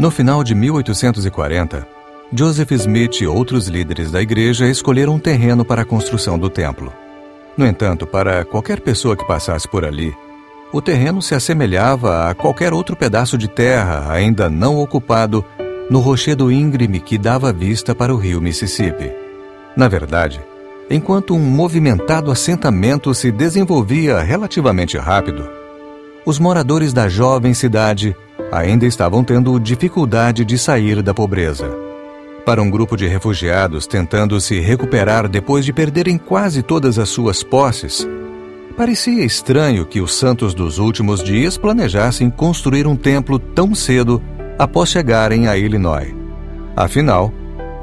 No final de 1840, Joseph Smith e outros líderes da igreja escolheram um terreno para a construção do templo. No entanto, para qualquer pessoa que passasse por ali, o terreno se assemelhava a qualquer outro pedaço de terra ainda não ocupado no rochedo íngreme que dava vista para o rio Mississippi. Na verdade, enquanto um movimentado assentamento se desenvolvia relativamente rápido, os moradores da jovem cidade ainda estavam tendo dificuldade de sair da pobreza. Para um grupo de refugiados tentando se recuperar depois de perderem quase todas as suas posses, parecia estranho que os santos dos últimos dias planejassem construir um templo tão cedo após chegarem a Illinois. Afinal,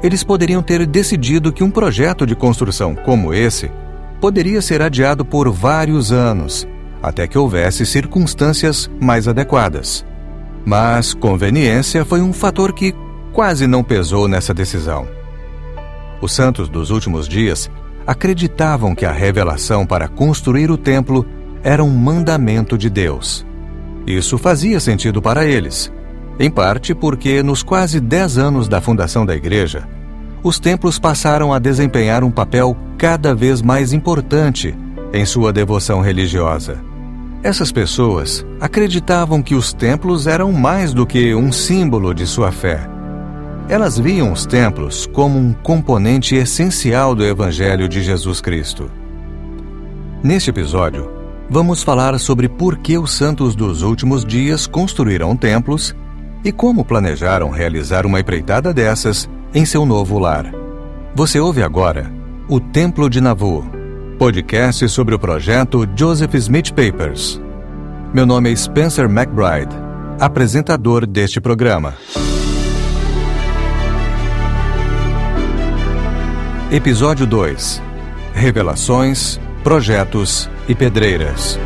eles poderiam ter decidido que um projeto de construção como esse poderia ser adiado por vários anos, até que houvesse circunstâncias mais adequadas. Mas conveniência foi um fator que quase não pesou nessa decisão. Os santos dos últimos dias acreditavam que a revelação para construir o templo era um mandamento de Deus. Isso fazia sentido para eles, em parte porque, nos quase dez anos da fundação da igreja, os templos passaram a desempenhar um papel cada vez mais importante em sua devoção religiosa. Essas pessoas acreditavam que os templos eram mais do que um símbolo de sua fé. Elas viam os templos como um componente essencial do Evangelho de Jesus Cristo. Neste episódio, vamos falar sobre por que os santos dos últimos dias construíram templos e como planejaram realizar uma empreitada dessas em seu novo lar. Você ouve agora o Templo de Nauvoo podcast sobre o projeto Joseph Smith Papers. Meu nome é Spencer McBride, apresentador deste programa. Episódio 2 Revelações, Projetos e Pedreiras.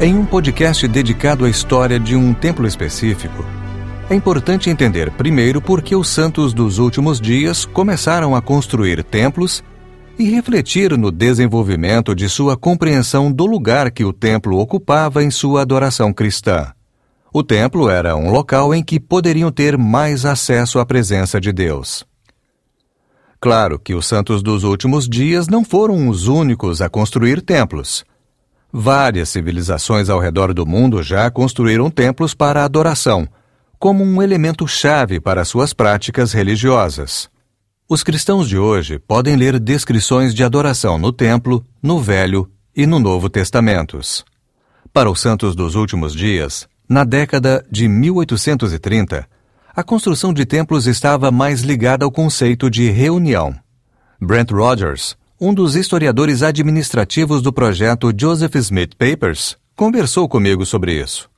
Em um podcast dedicado à história de um templo específico, é importante entender primeiro por que os santos dos últimos dias começaram a construir templos e refletir no desenvolvimento de sua compreensão do lugar que o templo ocupava em sua adoração cristã. O templo era um local em que poderiam ter mais acesso à presença de Deus. Claro que os santos dos últimos dias não foram os únicos a construir templos. Várias civilizações ao redor do mundo já construíram templos para adoração como um elemento chave para suas práticas religiosas. Os cristãos de hoje podem ler descrições de adoração no templo, no Velho e no Novo Testamentos. Para os santos dos últimos dias, na década de 1830, a construção de templos estava mais ligada ao conceito de reunião. Brent Rogers, um dos historiadores administrativos do projeto Joseph Smith Papers, conversou comigo sobre isso.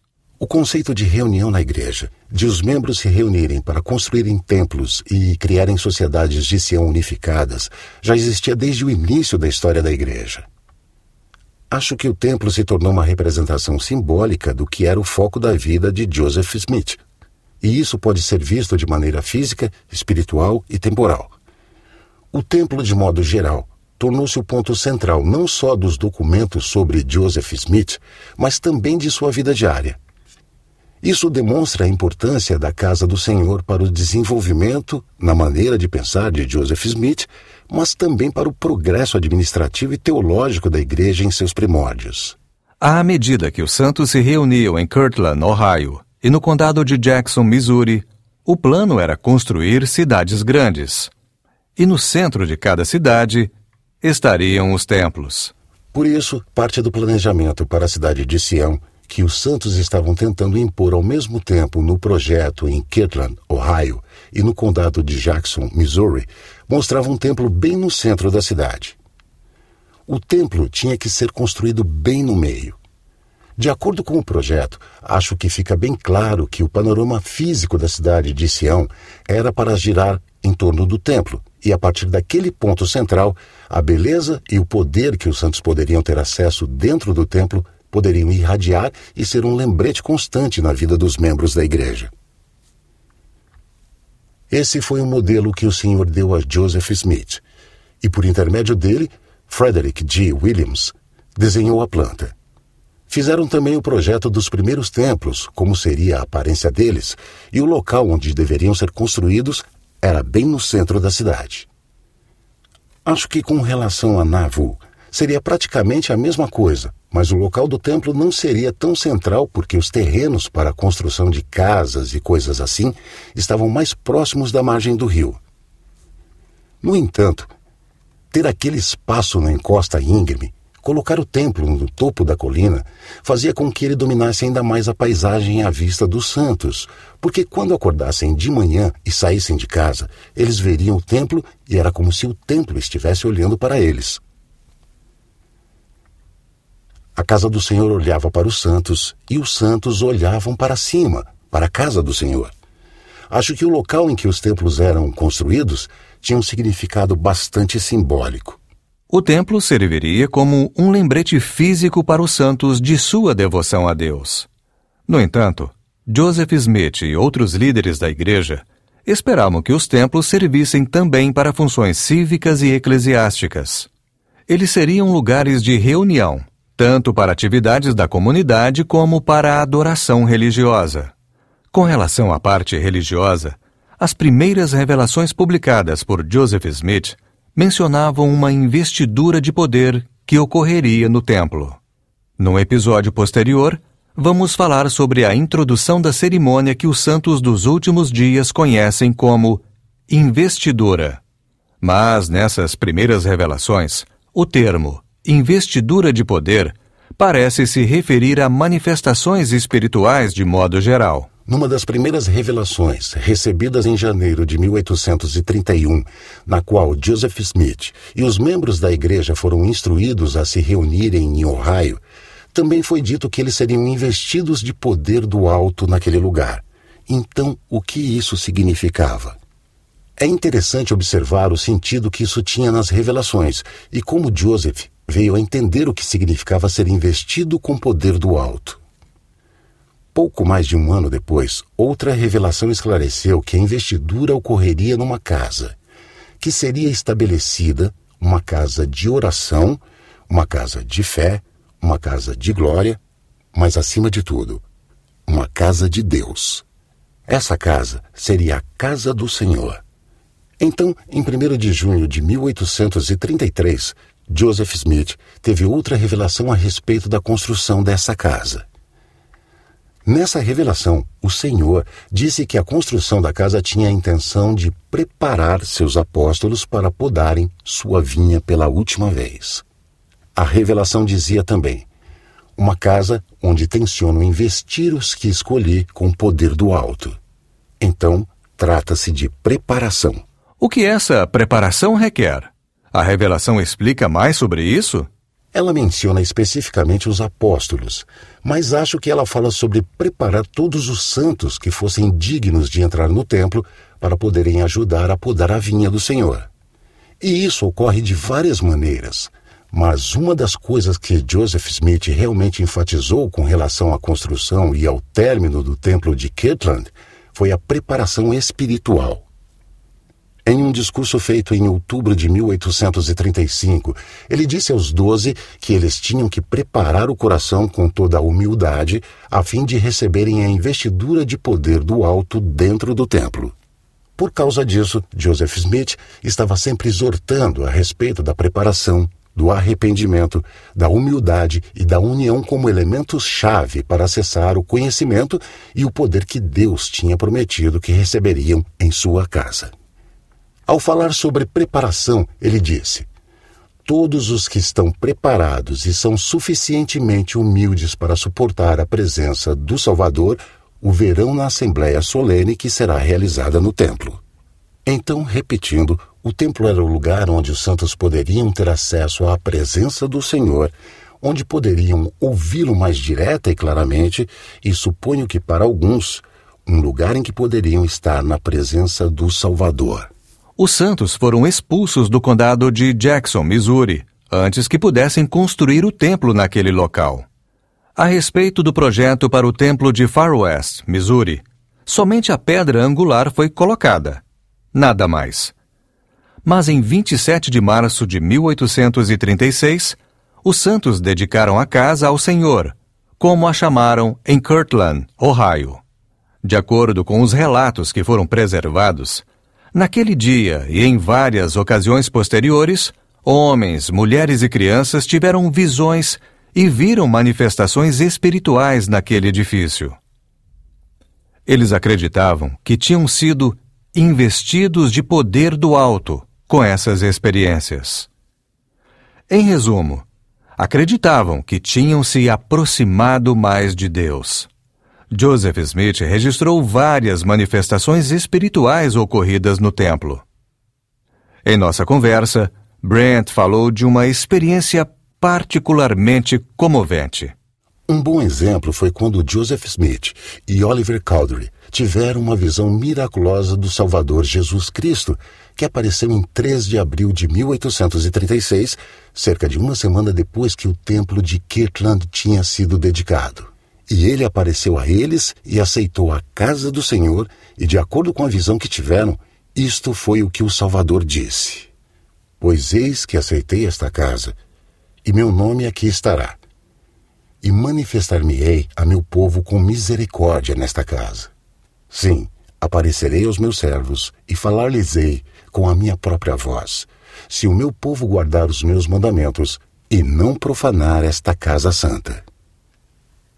O conceito de reunião na igreja, de os membros se reunirem para construírem templos e criarem sociedades de Sião unificadas, já existia desde o início da história da igreja. Acho que o templo se tornou uma representação simbólica do que era o foco da vida de Joseph Smith. E isso pode ser visto de maneira física, espiritual e temporal. O templo, de modo geral, tornou-se o ponto central não só dos documentos sobre Joseph Smith, mas também de sua vida diária. Isso demonstra a importância da Casa do Senhor para o desenvolvimento, na maneira de pensar de Joseph Smith, mas também para o progresso administrativo e teológico da Igreja em seus primórdios. À medida que os santos se reuniam em Kirtland, Ohio, e no condado de Jackson, Missouri, o plano era construir cidades grandes. E no centro de cada cidade estariam os templos. Por isso, parte do planejamento para a cidade de Sião que os santos estavam tentando impor ao mesmo tempo no projeto em Kirtland, Ohio, e no condado de Jackson, Missouri, mostrava um templo bem no centro da cidade. O templo tinha que ser construído bem no meio. De acordo com o projeto, acho que fica bem claro que o panorama físico da cidade de Sião era para girar em torno do templo, e a partir daquele ponto central, a beleza e o poder que os santos poderiam ter acesso dentro do templo poderiam irradiar e ser um lembrete constante na vida dos membros da igreja. Esse foi o modelo que o Senhor deu a Joseph Smith, e por intermédio dele, Frederick G. Williams desenhou a planta. Fizeram também o projeto dos primeiros templos, como seria a aparência deles, e o local onde deveriam ser construídos era bem no centro da cidade. Acho que com relação a Navu, seria praticamente a mesma coisa, mas o local do templo não seria tão central porque os terrenos para a construção de casas e coisas assim estavam mais próximos da margem do rio. No entanto, ter aquele espaço na encosta íngreme, colocar o templo no topo da colina, fazia com que ele dominasse ainda mais a paisagem à vista dos santos, porque quando acordassem de manhã e saíssem de casa, eles veriam o templo e era como se o templo estivesse olhando para eles. A casa do Senhor olhava para os santos e os santos olhavam para cima, para a casa do Senhor. Acho que o local em que os templos eram construídos tinha um significado bastante simbólico. O templo serviria como um lembrete físico para os santos de sua devoção a Deus. No entanto, Joseph Smith e outros líderes da igreja esperavam que os templos servissem também para funções cívicas e eclesiásticas. Eles seriam lugares de reunião, tanto para atividades da comunidade como para a adoração religiosa. Com relação à parte religiosa, as primeiras revelações publicadas por Joseph Smith mencionavam uma investidura de poder que ocorreria no templo. No episódio posterior, vamos falar sobre a introdução da cerimônia que os santos dos últimos dias conhecem como investidura. Mas nessas primeiras revelações, o termo investidura de poder parece se referir a manifestações espirituais de modo geral. Numa das primeiras revelações, recebidas em janeiro de 1831, na qual Joseph Smith e os membros da igreja foram instruídos a se reunirem em Ohio, também foi dito que eles seriam investidos de poder do alto naquele lugar. Então, o que isso significava? É interessante observar o sentido que isso tinha nas revelações e como Joseph veio a entender o que significava ser investido com poder do alto. Pouco mais de um ano depois, outra revelação esclareceu que a investidura ocorreria numa casa, que seria estabelecida uma casa de oração, uma casa de fé, uma casa de glória, mas acima de tudo, uma casa de Deus. Essa casa seria a casa do Senhor. Então, em 1 de junho de 1833, Joseph Smith teve outra revelação a respeito da construção dessa casa. Nessa revelação, o Senhor disse que a construção da casa tinha a intenção de preparar seus apóstolos para podarem sua vinha pela última vez. A revelação dizia também: uma casa onde tenciono investir os que escolhi com o poder do alto. Então, trata-se de preparação. O que essa preparação requer? A revelação explica mais sobre isso? Ela menciona especificamente os apóstolos, mas acho que ela fala sobre preparar todos os santos que fossem dignos de entrar no templo para poderem ajudar a podar a vinha do Senhor. E isso ocorre de várias maneiras. Mas uma das coisas que Joseph Smith realmente enfatizou com relação à construção e ao término do templo de Kirtland foi a preparação espiritual. Em um discurso feito em outubro de 1835, ele disse aos doze que eles tinham que preparar o coração com toda a humildade a fim de receberem a investidura de poder do alto dentro do templo. Por causa disso, Joseph Smith estava sempre exortando a respeito da preparação, do arrependimento, da humildade e da união como elementos-chave para acessar o conhecimento e o poder que Deus tinha prometido que receberiam em sua casa. Ao falar sobre preparação, ele disse: Todos os que estão preparados e são suficientemente humildes para suportar a presença do Salvador o verão na Assembleia Solene que será realizada no templo. Então, repetindo, o templo era o lugar onde os santos poderiam ter acesso à presença do Senhor, onde poderiam ouvi-lo mais direta e claramente, e suponho que para alguns, um lugar em que poderiam estar na presença do Salvador. Os Santos foram expulsos do condado de Jackson, Missouri, antes que pudessem construir o templo naquele local. A respeito do projeto para o templo de Far West, Missouri, somente a pedra angular foi colocada. Nada mais. Mas em 27 de março de 1836, os santos dedicaram a casa ao Senhor, como a chamaram em Kirtland, Ohio. De acordo com os relatos que foram preservados, naquele dia e em várias ocasiões posteriores, homens, mulheres e crianças tiveram visões e viram manifestações espirituais naquele edifício. Eles acreditavam que tinham sido investidos de poder do alto com essas experiências. Em resumo, acreditavam que tinham se aproximado mais de Deus. Joseph Smith registrou várias manifestações espirituais ocorridas no templo. Em nossa conversa, Brent falou de uma experiência particularmente comovente. Um bom exemplo foi quando Joseph Smith e Oliver Cowdery tiveram uma visão miraculosa do Salvador Jesus Cristo, que apareceu em 3 de abril de 1836, cerca de uma semana depois que o templo de Kirtland tinha sido dedicado. E ele apareceu a eles e aceitou a casa do Senhor, e de acordo com a visão que tiveram, isto foi o que o Salvador disse: Pois eis que aceitei esta casa, e meu nome aqui estará e manifestar-me-ei a meu povo com misericórdia nesta casa. Sim, aparecerei aos meus servos e falar-lhes-ei com a minha própria voz, se o meu povo guardar os meus mandamentos e não profanar esta casa santa.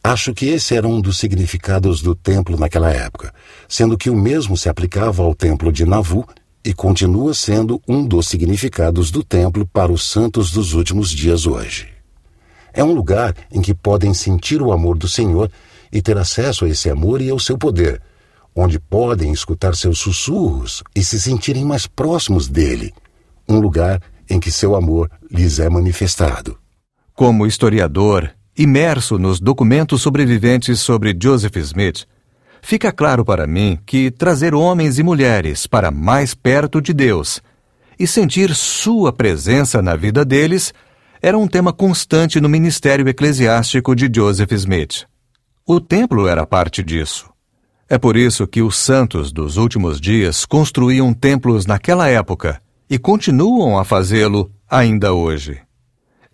Acho que esse era um dos significados do templo naquela época, sendo que o mesmo se aplicava ao templo de Navu e continua sendo um dos significados do templo para os santos dos últimos dias hoje. É um lugar em que podem sentir o amor do Senhor e ter acesso a esse amor e ao seu poder, onde podem escutar seus sussurros e se sentirem mais próximos dele. Um lugar em que seu amor lhes é manifestado. Como historiador, imerso nos documentos sobreviventes sobre Joseph Smith, fica claro para mim que trazer homens e mulheres para mais perto de Deus e sentir sua presença na vida deles era um tema constante no ministério eclesiástico de Joseph Smith. O templo era parte disso. É por isso que os santos dos últimos dias construíam templos naquela época e continuam a fazê-lo ainda hoje.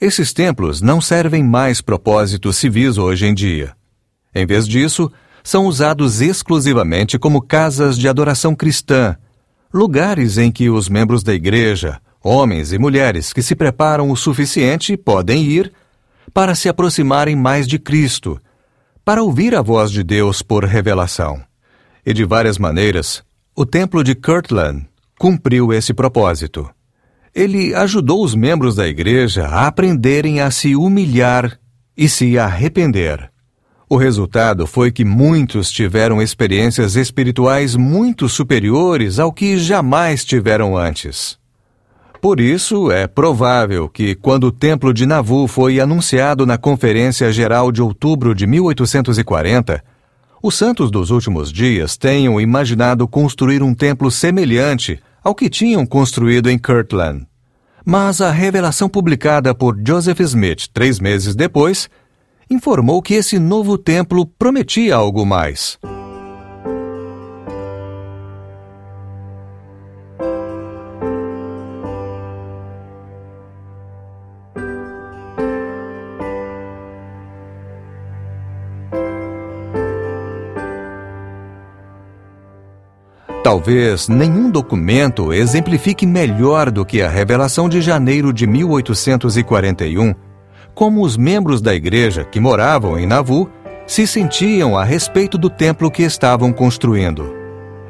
Esses templos não servem mais propósitos civis hoje em dia. Em vez disso, são usados exclusivamente como casas de adoração cristã, lugares em que os membros da igreja, Homens e mulheres que se preparam o suficiente podem ir para se aproximarem mais de Cristo, para ouvir a voz de Deus por revelação. E de várias maneiras, o Templo de Kirtland cumpriu esse propósito. Ele ajudou os membros da igreja a aprenderem a se humilhar e se arrepender. O resultado foi que muitos tiveram experiências espirituais muito superiores ao que jamais tiveram antes. Por isso, é provável que, quando o Templo de Navu foi anunciado na Conferência Geral de outubro de 1840, os santos dos últimos dias tenham imaginado construir um templo semelhante ao que tinham construído em Kirtland. Mas a revelação publicada por Joseph Smith três meses depois informou que esse novo templo prometia algo mais. Talvez nenhum documento exemplifique melhor do que a revelação de janeiro de 1841 como os membros da igreja que moravam em Navu se sentiam a respeito do templo que estavam construindo.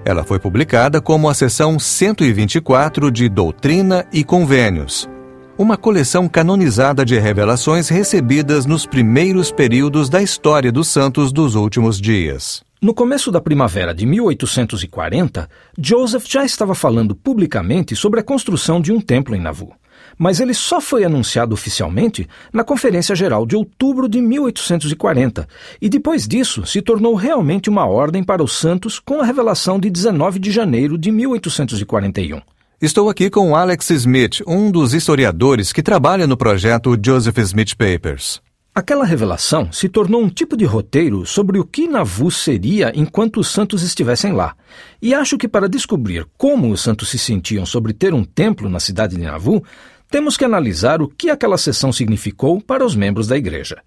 Ela foi publicada como a seção 124 de Doutrina e Convênios, uma coleção canonizada de revelações recebidas nos primeiros períodos da história dos santos dos últimos dias. No começo da primavera de 1840, Joseph já estava falando publicamente sobre a construção de um templo em Nauvoo. Mas ele só foi anunciado oficialmente na Conferência Geral de outubro de 1840, e depois disso se tornou realmente uma ordem para os santos com a revelação de 19 de janeiro de 1841. Estou aqui com Alex Smith, um dos historiadores que trabalha no projeto Joseph Smith Papers. Aquela revelação se tornou um tipo de roteiro sobre o que Navu seria enquanto os santos estivessem lá. E acho que para descobrir como os santos se sentiam sobre ter um templo na cidade de Navu, temos que analisar o que aquela sessão significou para os membros da igreja.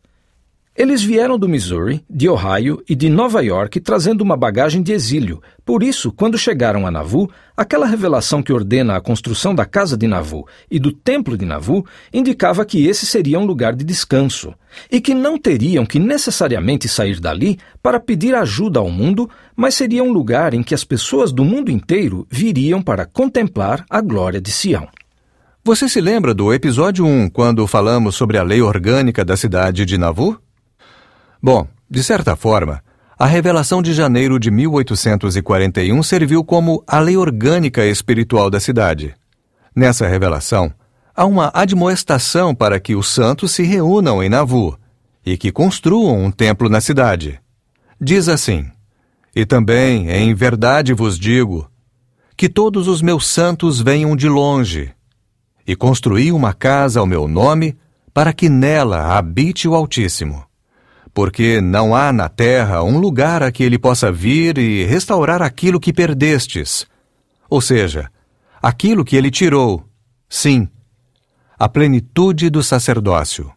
Eles vieram do Missouri, de Ohio e de Nova York trazendo uma bagagem de exílio. Por isso, quando chegaram a Nauvoo, aquela revelação que ordena a construção da casa de Nauvoo e do templo de Nauvoo indicava que esse seria um lugar de descanso e que não teriam que necessariamente sair dali para pedir ajuda ao mundo, mas seria um lugar em que as pessoas do mundo inteiro viriam para contemplar a glória de Sião. Você se lembra do episódio 1, quando falamos sobre a lei orgânica da cidade de Nauvoo? Bom, de certa forma, a revelação de janeiro de 1841 serviu como a lei orgânica espiritual da cidade. Nessa revelação, há uma admoestação para que os santos se reúnam em Navu e que construam um templo na cidade. Diz assim: E também, em verdade vos digo, que todos os meus santos venham de longe, e construí uma casa ao meu nome, para que nela habite o Altíssimo porque não há na terra um lugar a que ele possa vir e restaurar aquilo que perdestes. Ou seja, aquilo que ele tirou. Sim, a plenitude do sacerdócio.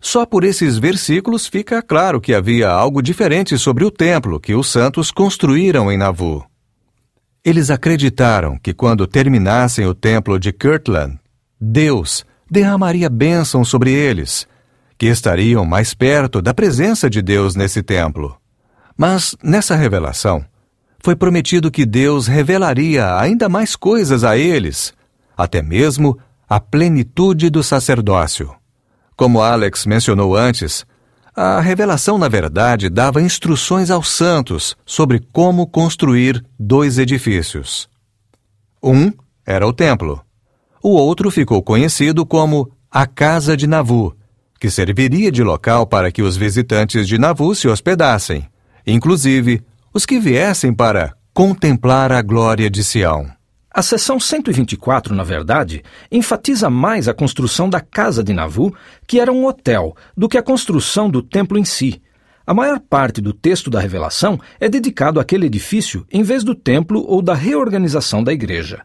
Só por esses versículos fica claro que havia algo diferente sobre o templo que os santos construíram em Navu. Eles acreditaram que quando terminassem o templo de Kirtland, Deus derramaria bênção sobre eles que estariam mais perto da presença de Deus nesse templo. Mas, nessa revelação, foi prometido que Deus revelaria ainda mais coisas a eles, até mesmo a plenitude do sacerdócio. Como Alex mencionou antes, a revelação, na verdade, dava instruções aos santos sobre como construir dois edifícios. Um era o templo. O outro ficou conhecido como a Casa de Navu, que serviria de local para que os visitantes de Navu se hospedassem, inclusive os que viessem para contemplar a glória de Sião. A seção 124, na verdade, enfatiza mais a construção da casa de Navu, que era um hotel, do que a construção do templo em si. A maior parte do texto da revelação é dedicado àquele edifício em vez do templo ou da reorganização da igreja.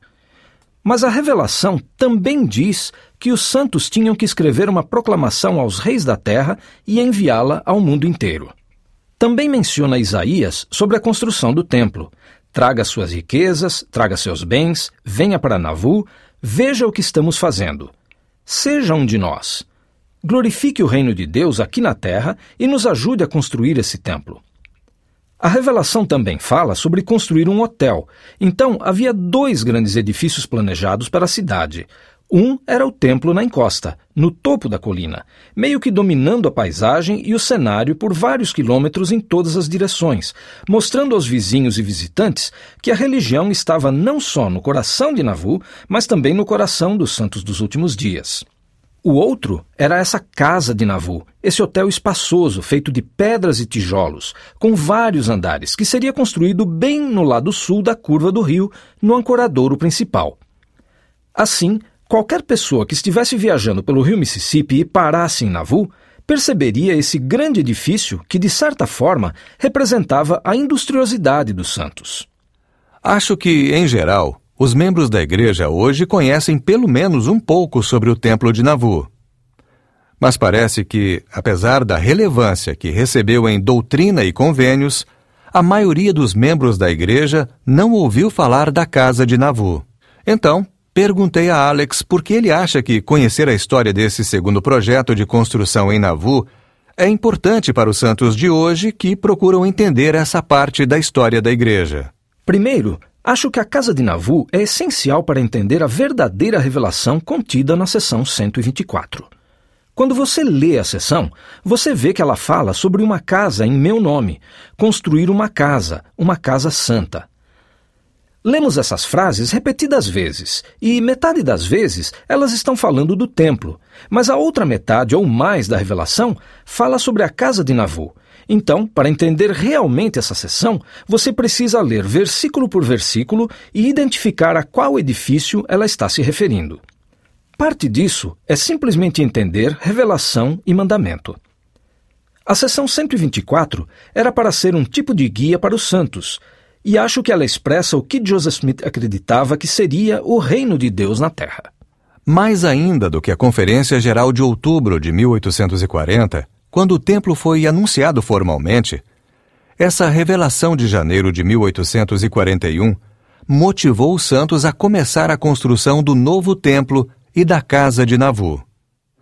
Mas a revelação também diz que os santos tinham que escrever uma proclamação aos reis da terra e enviá-la ao mundo inteiro. Também menciona Isaías sobre a construção do templo. Traga suas riquezas, traga seus bens, venha para Navu, veja o que estamos fazendo. Seja um de nós. Glorifique o reino de Deus aqui na terra e nos ajude a construir esse templo. A revelação também fala sobre construir um hotel. Então, havia dois grandes edifícios planejados para a cidade. Um era o templo na encosta, no topo da colina, meio que dominando a paisagem e o cenário por vários quilômetros em todas as direções, mostrando aos vizinhos e visitantes que a religião estava não só no coração de Navu, mas também no coração dos santos dos últimos dias. O outro era essa casa de Navu, esse hotel espaçoso feito de pedras e tijolos, com vários andares, que seria construído bem no lado sul da curva do rio, no ancoradouro principal. Assim, qualquer pessoa que estivesse viajando pelo rio Mississippi e parasse em Navu perceberia esse grande edifício que, de certa forma, representava a industriosidade dos santos. Acho que, em geral, os membros da igreja hoje conhecem pelo menos um pouco sobre o Templo de Navu. Mas parece que, apesar da relevância que recebeu em doutrina e convênios, a maioria dos membros da igreja não ouviu falar da casa de Navu. Então, perguntei a Alex por que ele acha que conhecer a história desse segundo projeto de construção em Navu é importante para os santos de hoje que procuram entender essa parte da história da igreja. Primeiro, Acho que a Casa de Navu é essencial para entender a verdadeira revelação contida na seção 124. Quando você lê a seção, você vê que ela fala sobre uma casa em meu nome, construir uma casa, uma casa santa. Lemos essas frases repetidas vezes, e metade das vezes elas estão falando do templo, mas a outra metade ou mais da revelação fala sobre a casa de Navu, então, para entender realmente essa seção, você precisa ler versículo por versículo e identificar a qual edifício ela está se referindo. Parte disso é simplesmente entender revelação e mandamento. A seção 124 era para ser um tipo de guia para os santos, e acho que ela expressa o que Joseph Smith acreditava que seria o reino de Deus na Terra. Mais ainda do que a Conferência Geral de Outubro de 1840, quando o templo foi anunciado formalmente, essa revelação de janeiro de 1841 motivou os santos a começar a construção do novo templo e da casa de Navu.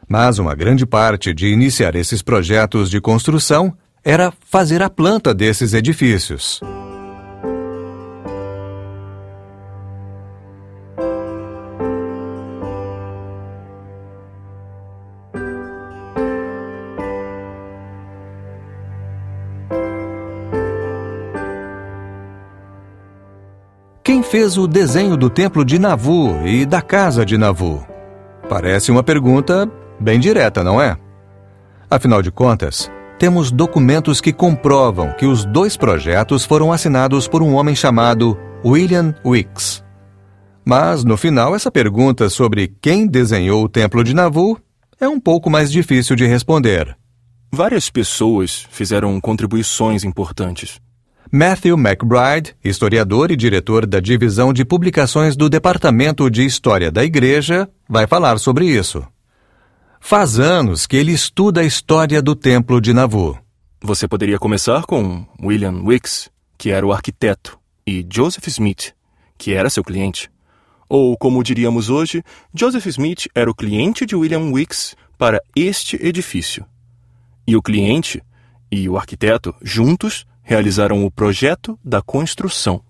Mas uma grande parte de iniciar esses projetos de construção era fazer a planta desses edifícios. Fez o desenho do templo de Navu e da casa de Navu? Parece uma pergunta bem direta, não é? Afinal de contas, temos documentos que comprovam que os dois projetos foram assinados por um homem chamado William Wicks. Mas, no final, essa pergunta sobre quem desenhou o templo de Navu é um pouco mais difícil de responder. Várias pessoas fizeram contribuições importantes. Matthew McBride, historiador e diretor da divisão de publicações do Departamento de História da Igreja, vai falar sobre isso. Faz anos que ele estuda a história do Templo de Navu. Você poderia começar com William Wicks, que era o arquiteto, e Joseph Smith, que era seu cliente. Ou, como diríamos hoje, Joseph Smith era o cliente de William Wicks para este edifício. E o cliente e o arquiteto, juntos, realizaram o projeto da construção.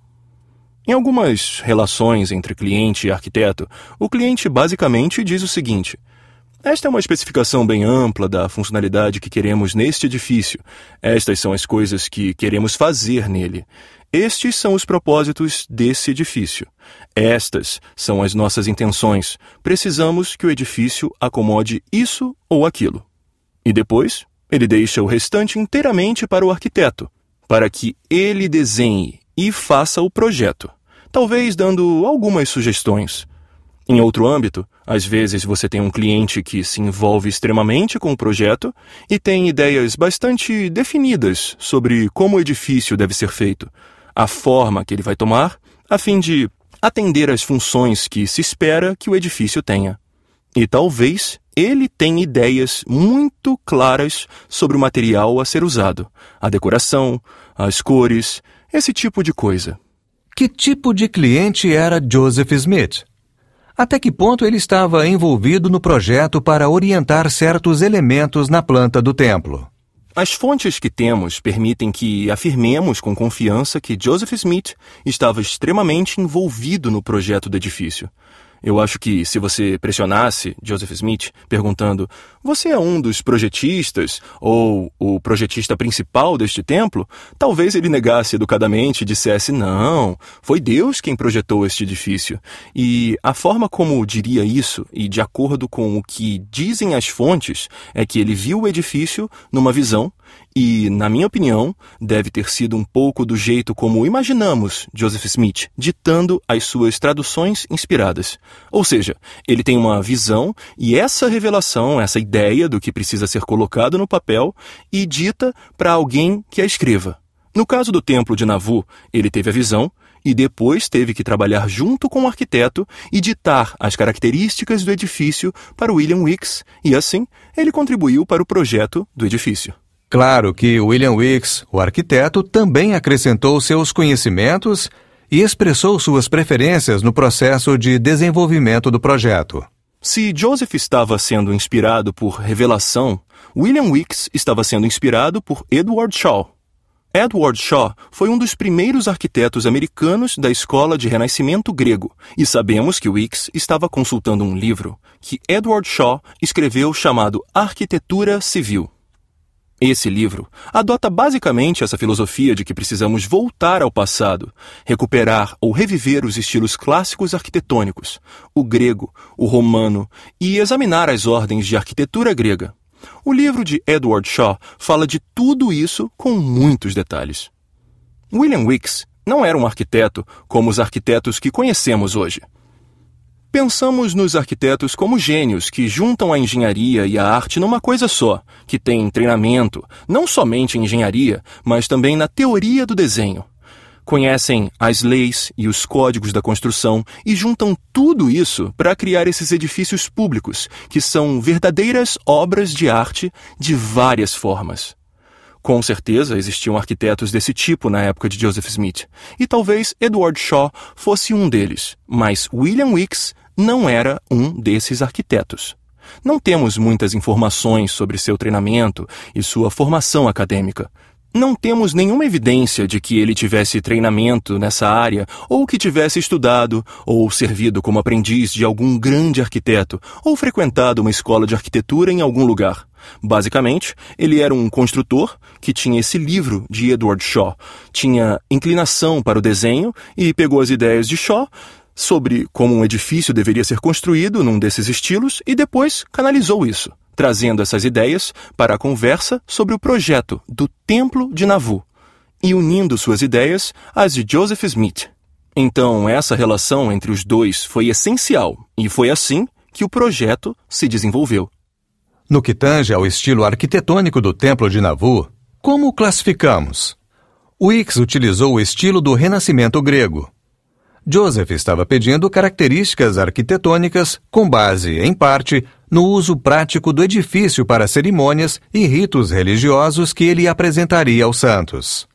Em algumas relações entre cliente e arquiteto, o cliente basicamente diz o seguinte: Esta é uma especificação bem ampla da funcionalidade que queremos neste edifício. Estas são as coisas que queremos fazer nele. Estes são os propósitos desse edifício. Estas são as nossas intenções. Precisamos que o edifício acomode isso ou aquilo. E depois, ele deixa o restante inteiramente para o arquiteto para que ele desenhe e faça o projeto, talvez dando algumas sugestões. Em outro âmbito, às vezes você tem um cliente que se envolve extremamente com o projeto e tem ideias bastante definidas sobre como o edifício deve ser feito, a forma que ele vai tomar, a fim de atender às funções que se espera que o edifício tenha. E talvez ele tenha ideias muito claras sobre o material a ser usado, a decoração, as cores, esse tipo de coisa. Que tipo de cliente era Joseph Smith? Até que ponto ele estava envolvido no projeto para orientar certos elementos na planta do templo? As fontes que temos permitem que afirmemos com confiança que Joseph Smith estava extremamente envolvido no projeto do edifício. Eu acho que se você pressionasse Joseph Smith perguntando: Você é um dos projetistas ou o projetista principal deste templo? Talvez ele negasse educadamente e dissesse: Não, foi Deus quem projetou este edifício. E a forma como diria isso, e de acordo com o que dizem as fontes, é que ele viu o edifício numa visão e, na minha opinião, deve ter sido um pouco do jeito como imaginamos Joseph Smith ditando as suas traduções inspiradas. Ou seja, ele tem uma visão e essa revelação, essa ideia do que precisa ser colocado no papel e dita para alguém que a escreva. No caso do templo de Navu, ele teve a visão e depois teve que trabalhar junto com o arquiteto e ditar as características do edifício para William Wicks, e assim ele contribuiu para o projeto do edifício. Claro que William Wicks, o arquiteto, também acrescentou seus conhecimentos e expressou suas preferências no processo de desenvolvimento do projeto. Se Joseph estava sendo inspirado por revelação, William Wicks estava sendo inspirado por Edward Shaw. Edward Shaw foi um dos primeiros arquitetos americanos da escola de renascimento grego, e sabemos que Wicks estava consultando um livro que Edward Shaw escreveu chamado Arquitetura Civil. Esse livro adota basicamente essa filosofia de que precisamos voltar ao passado, recuperar ou reviver os estilos clássicos arquitetônicos, o grego, o romano, e examinar as ordens de arquitetura grega. O livro de Edward Shaw fala de tudo isso com muitos detalhes. William Wicks não era um arquiteto como os arquitetos que conhecemos hoje. Pensamos nos arquitetos como gênios que juntam a engenharia e a arte numa coisa só, que tem treinamento, não somente em engenharia, mas também na teoria do desenho. conhecem as leis e os códigos da construção e juntam tudo isso para criar esses edifícios públicos, que são verdadeiras obras de arte de várias formas. Com certeza existiam arquitetos desse tipo na época de Joseph Smith, e talvez Edward Shaw fosse um deles, mas William Weeks não era um desses arquitetos. Não temos muitas informações sobre seu treinamento e sua formação acadêmica, não temos nenhuma evidência de que ele tivesse treinamento nessa área, ou que tivesse estudado, ou servido como aprendiz de algum grande arquiteto, ou frequentado uma escola de arquitetura em algum lugar. Basicamente, ele era um construtor que tinha esse livro de Edward Shaw, tinha inclinação para o desenho e pegou as ideias de Shaw sobre como um edifício deveria ser construído num desses estilos e depois canalizou isso trazendo essas ideias para a conversa sobre o projeto do Templo de Nauvoo e unindo suas ideias às de Joseph Smith. Então, essa relação entre os dois foi essencial e foi assim que o projeto se desenvolveu. No que tange ao estilo arquitetônico do Templo de Nauvoo, como o classificamos? Wicks utilizou o estilo do Renascimento grego. Joseph estava pedindo características arquitetônicas com base, em parte, no uso prático do edifício para cerimônias e ritos religiosos que ele apresentaria aos santos.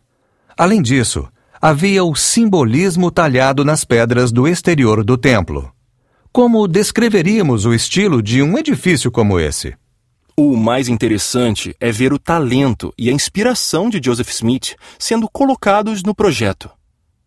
Além disso, havia o simbolismo talhado nas pedras do exterior do templo. Como descreveríamos o estilo de um edifício como esse? O mais interessante é ver o talento e a inspiração de Joseph Smith sendo colocados no projeto.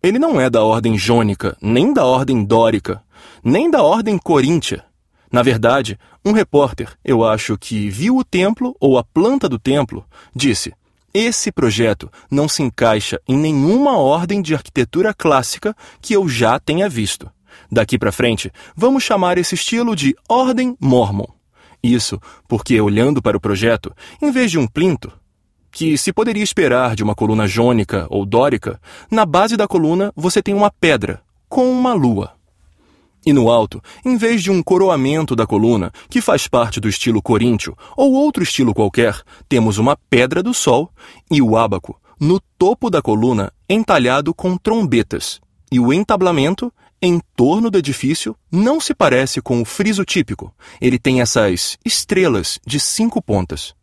Ele não é da ordem jônica, nem da ordem dórica, nem da ordem coríntia. Na verdade, um repórter, eu acho que viu o templo ou a planta do templo, disse: Esse projeto não se encaixa em nenhuma ordem de arquitetura clássica que eu já tenha visto. Daqui para frente, vamos chamar esse estilo de Ordem Mormon. Isso porque, olhando para o projeto, em vez de um plinto, que se poderia esperar de uma coluna jônica ou dórica, na base da coluna você tem uma pedra, com uma lua. E no alto, em vez de um coroamento da coluna, que faz parte do estilo coríntio ou outro estilo qualquer, temos uma pedra do sol e o ábaco no topo da coluna entalhado com trombetas. E o entablamento em torno do edifício não se parece com o friso típico. Ele tem essas estrelas de cinco pontas.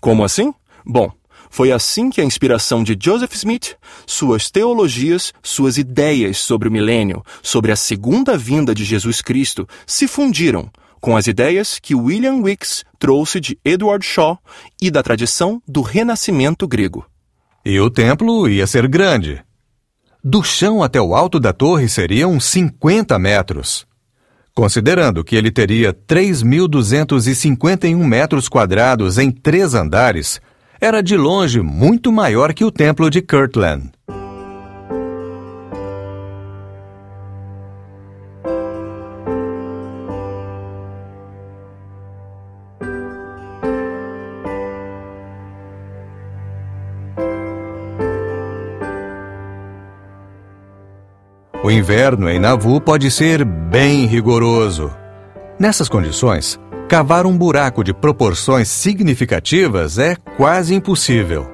Como assim? Bom, foi assim que a inspiração de Joseph Smith, suas teologias, suas ideias sobre o milênio, sobre a segunda vinda de Jesus Cristo, se fundiram com as ideias que William Wicks trouxe de Edward Shaw e da tradição do renascimento grego. E o templo ia ser grande. Do chão até o alto da torre seriam 50 metros. Considerando que ele teria 3.251 metros quadrados em três andares, era de longe muito maior que o templo de Kirtland. O inverno em Nauvoo pode ser bem rigoroso. Nessas condições, cavar um buraco de proporções significativas é quase impossível.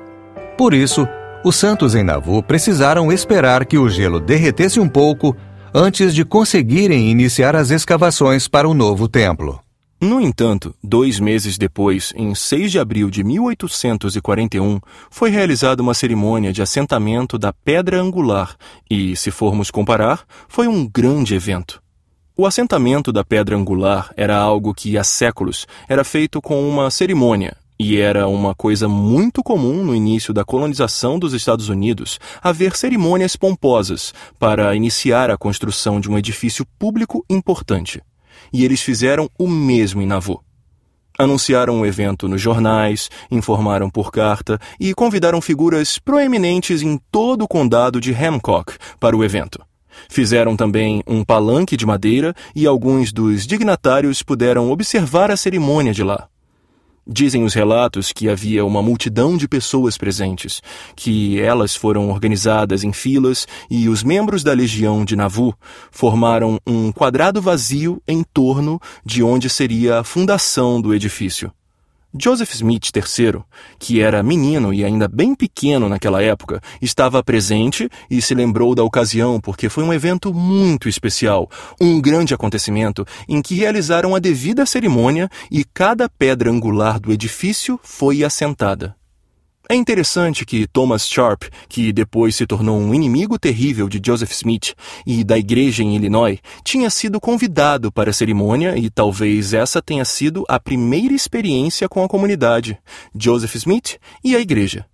Por isso, os santos em Nauvoo precisaram esperar que o gelo derretesse um pouco antes de conseguirem iniciar as escavações para o novo templo. No entanto, dois meses depois, em 6 de abril de 1841, foi realizada uma cerimônia de assentamento da pedra angular e, se formos comparar, foi um grande evento. O assentamento da pedra angular era algo que há séculos era feito com uma cerimônia, e era uma coisa muito comum no início da colonização dos Estados Unidos haver cerimônias pomposas para iniciar a construção de um edifício público importante. E eles fizeram o mesmo em Nauvoo. Anunciaram o evento nos jornais, informaram por carta e convidaram figuras proeminentes em todo o condado de Hancock para o evento. Fizeram também um palanque de madeira e alguns dos dignatários puderam observar a cerimônia de lá. Dizem os relatos que havia uma multidão de pessoas presentes, que elas foram organizadas em filas e os membros da legião de Nauvoo formaram um quadrado vazio em torno de onde seria a fundação do edifício. Joseph Smith III, que era menino e ainda bem pequeno naquela época, estava presente e se lembrou da ocasião porque foi um evento muito especial, um grande acontecimento em que realizaram a devida cerimônia e cada pedra angular do edifício foi assentada. É interessante que Thomas Sharp, que depois se tornou um inimigo terrível de Joseph Smith e da igreja em Illinois, tinha sido convidado para a cerimônia e talvez essa tenha sido a primeira experiência com a comunidade, Joseph Smith e a igreja.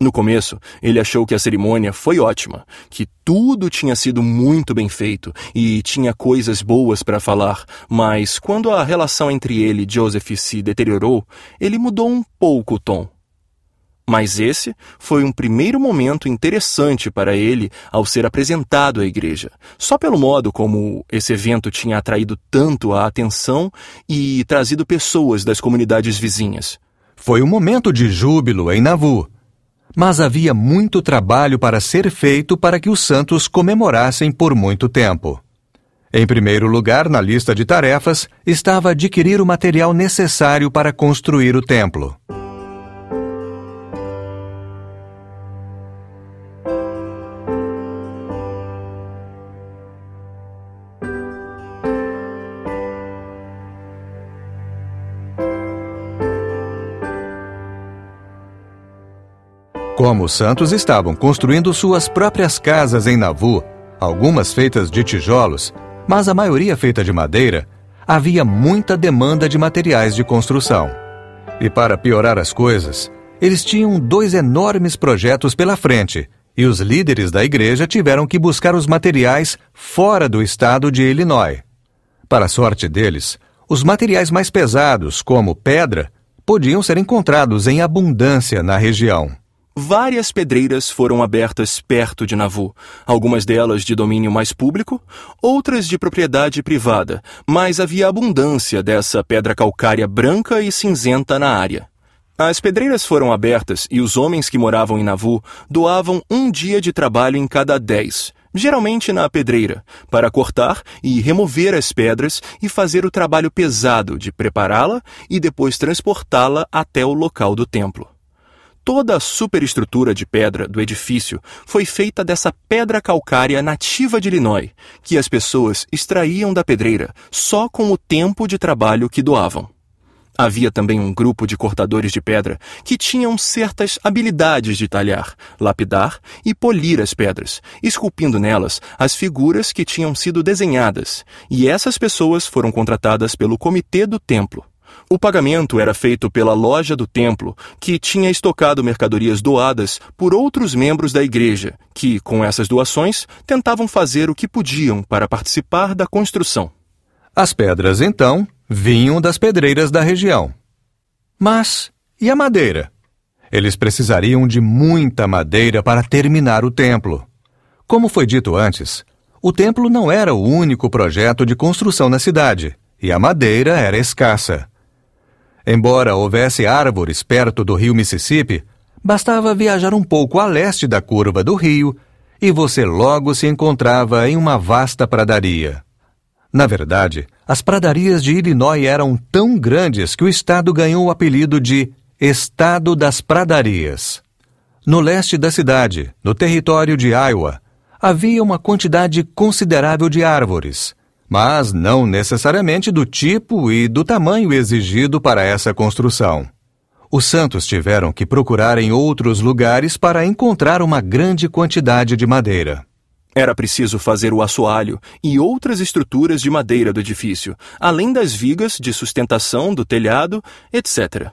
No começo, ele achou que a cerimônia foi ótima, que tudo tinha sido muito bem feito e tinha coisas boas para falar, mas quando a relação entre ele e Joseph se deteriorou, ele mudou um pouco o tom. Mas esse foi um primeiro momento interessante para ele ao ser apresentado à igreja, só pelo modo como esse evento tinha atraído tanto a atenção e trazido pessoas das comunidades vizinhas. Foi um momento de júbilo em Navu. Mas havia muito trabalho para ser feito para que os santos comemorassem por muito tempo. Em primeiro lugar na lista de tarefas estava adquirir o material necessário para construir o templo. Como os santos estavam construindo suas próprias casas em Navu, algumas feitas de tijolos, mas a maioria feita de madeira, havia muita demanda de materiais de construção. E para piorar as coisas, eles tinham dois enormes projetos pela frente, e os líderes da igreja tiveram que buscar os materiais fora do estado de Illinois. Para a sorte deles, os materiais mais pesados, como pedra, podiam ser encontrados em abundância na região. Várias pedreiras foram abertas perto de Navu, algumas delas de domínio mais público, outras de propriedade privada, mas havia abundância dessa pedra calcária branca e cinzenta na área. As pedreiras foram abertas e os homens que moravam em Navu doavam um dia de trabalho em cada dez, geralmente na pedreira, para cortar e remover as pedras e fazer o trabalho pesado de prepará-la e depois transportá-la até o local do templo. Toda a superestrutura de pedra do edifício foi feita dessa pedra calcária nativa de Illinois, que as pessoas extraíam da pedreira só com o tempo de trabalho que doavam. Havia também um grupo de cortadores de pedra que tinham certas habilidades de talhar, lapidar e polir as pedras, esculpindo nelas as figuras que tinham sido desenhadas, e essas pessoas foram contratadas pelo comitê do templo. O pagamento era feito pela loja do templo, que tinha estocado mercadorias doadas por outros membros da igreja, que, com essas doações, tentavam fazer o que podiam para participar da construção. As pedras, então, vinham das pedreiras da região. Mas e a madeira? Eles precisariam de muita madeira para terminar o templo. Como foi dito antes, o templo não era o único projeto de construção na cidade, e a madeira era escassa. Embora houvesse árvores perto do rio Mississippi, bastava viajar um pouco a leste da curva do rio e você logo se encontrava em uma vasta pradaria. Na verdade, as pradarias de Illinois eram tão grandes que o estado ganhou o apelido de Estado das Pradarias. No leste da cidade, no território de Iowa, havia uma quantidade considerável de árvores, mas não necessariamente do tipo e do tamanho exigido para essa construção. Os santos tiveram que procurar em outros lugares para encontrar uma grande quantidade de madeira. Era preciso fazer o assoalho e outras estruturas de madeira do edifício, além das vigas de sustentação do telhado, etc.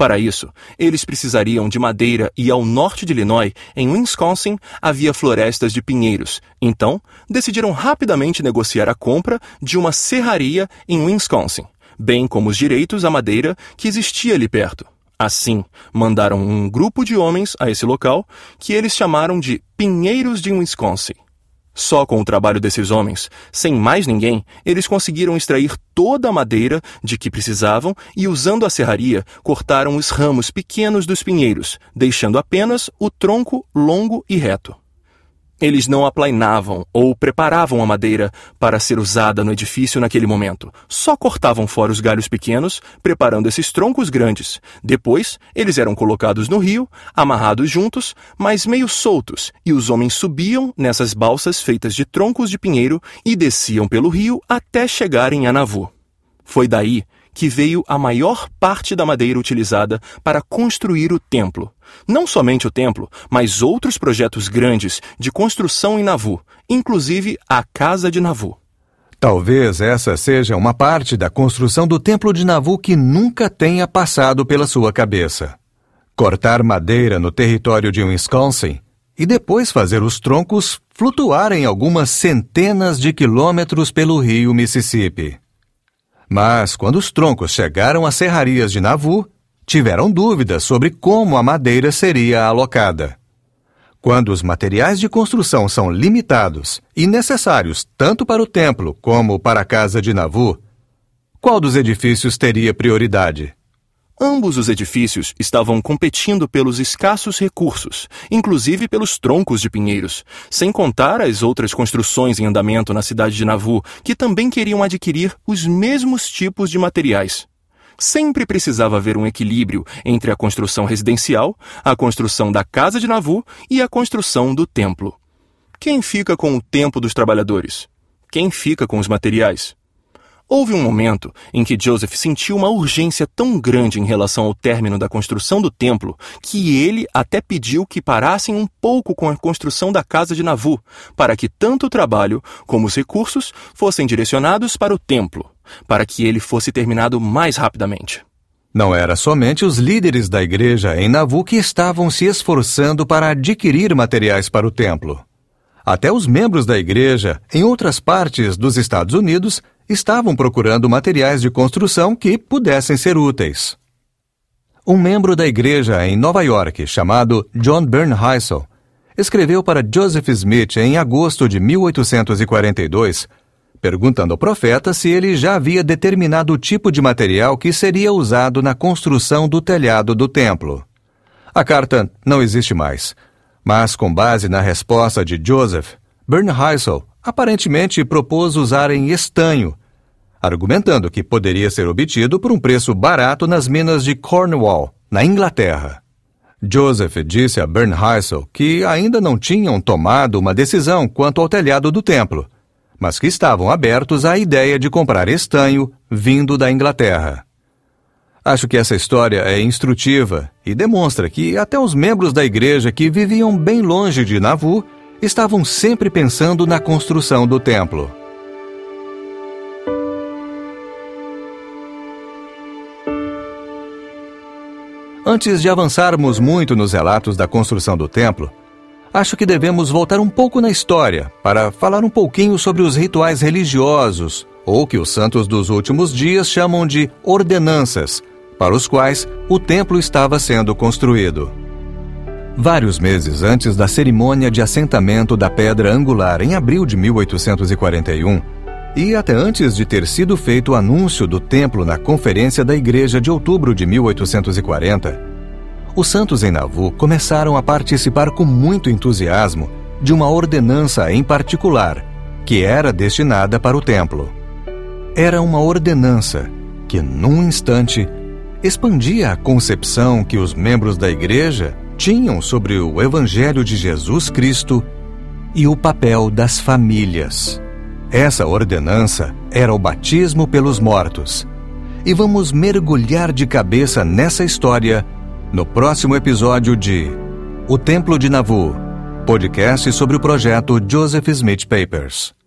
Para isso, eles precisariam de madeira e ao norte de Illinois, em Wisconsin, havia florestas de pinheiros. Então, decidiram rapidamente negociar a compra de uma serraria em Wisconsin, bem como os direitos à madeira que existia ali perto. Assim, mandaram um grupo de homens a esse local, que eles chamaram de Pinheiros de Wisconsin. Só com o trabalho desses homens, sem mais ninguém, eles conseguiram extrair toda a madeira de que precisavam e, usando a serraria, cortaram os ramos pequenos dos pinheiros, deixando apenas o tronco longo e reto. Eles não aplainavam ou preparavam a madeira para ser usada no edifício naquele momento. Só cortavam fora os galhos pequenos, preparando esses troncos grandes. Depois, eles eram colocados no rio, amarrados juntos, mas meio soltos, e os homens subiam nessas balsas feitas de troncos de pinheiro e desciam pelo rio até chegarem a Navu. Foi daí que veio a maior parte da madeira utilizada para construir o templo. Não somente o templo, mas outros projetos grandes de construção em Navu, inclusive a Casa de Navu. Talvez essa seja uma parte da construção do templo de Navu que nunca tenha passado pela sua cabeça. Cortar madeira no território de Wisconsin e depois fazer os troncos flutuarem algumas centenas de quilômetros pelo rio Mississippi. Mas quando os troncos chegaram às serrarias de Navu, tiveram dúvidas sobre como a madeira seria alocada. Quando os materiais de construção são limitados e necessários tanto para o templo como para a casa de Navu, qual dos edifícios teria prioridade? Ambos os edifícios estavam competindo pelos escassos recursos, inclusive pelos troncos de pinheiros, sem contar as outras construções em andamento na cidade de Navu, que também queriam adquirir os mesmos tipos de materiais. Sempre precisava haver um equilíbrio entre a construção residencial, a construção da casa de Navu e a construção do templo. Quem fica com o tempo dos trabalhadores? Quem fica com os materiais? Houve um momento em que Joseph sentiu uma urgência tão grande em relação ao término da construção do templo que ele até pediu que parassem um pouco com a construção da casa de Navu, para que tanto o trabalho como os recursos fossem direcionados para o templo, para que ele fosse terminado mais rapidamente. Não era somente os líderes da igreja em Navu que estavam se esforçando para adquirir materiais para o templo. Até os membros da igreja em outras partes dos Estados Unidos estavam procurando materiais de construção que pudessem ser úteis. Um membro da igreja em Nova York, chamado John Bernheisel, escreveu para Joseph Smith em agosto de 1842, perguntando ao profeta se ele já havia determinado o tipo de material que seria usado na construção do telhado do templo. A carta não existe mais, mas com base na resposta de Joseph, Bernheisel aparentemente propôs usarem estanho, argumentando que poderia ser obtido por um preço barato nas minas de Cornwall, na Inglaterra. Joseph disse a Bernheisel que ainda não tinham tomado uma decisão quanto ao telhado do templo, mas que estavam abertos à ideia de comprar estanho vindo da Inglaterra. Acho que essa história é instrutiva e demonstra que até os membros da igreja que viviam bem longe de Navu estavam sempre pensando na construção do templo. Antes de avançarmos muito nos relatos da construção do templo, acho que devemos voltar um pouco na história para falar um pouquinho sobre os rituais religiosos, ou que os santos dos últimos dias chamam de ordenanças, para os quais o templo estava sendo construído. Vários meses antes da cerimônia de assentamento da pedra angular em abril de 1841, e até antes de ter sido feito o anúncio do templo na Conferência da Igreja de outubro de 1840, os santos em Navu começaram a participar com muito entusiasmo de uma ordenança em particular, que era destinada para o templo. Era uma ordenança que, num instante, expandia a concepção que os membros da Igreja tinham sobre o Evangelho de Jesus Cristo e o papel das famílias. Essa ordenança era o batismo pelos mortos. E vamos mergulhar de cabeça nessa história no próximo episódio de O Templo de Navu, podcast sobre o projeto Joseph Smith Papers.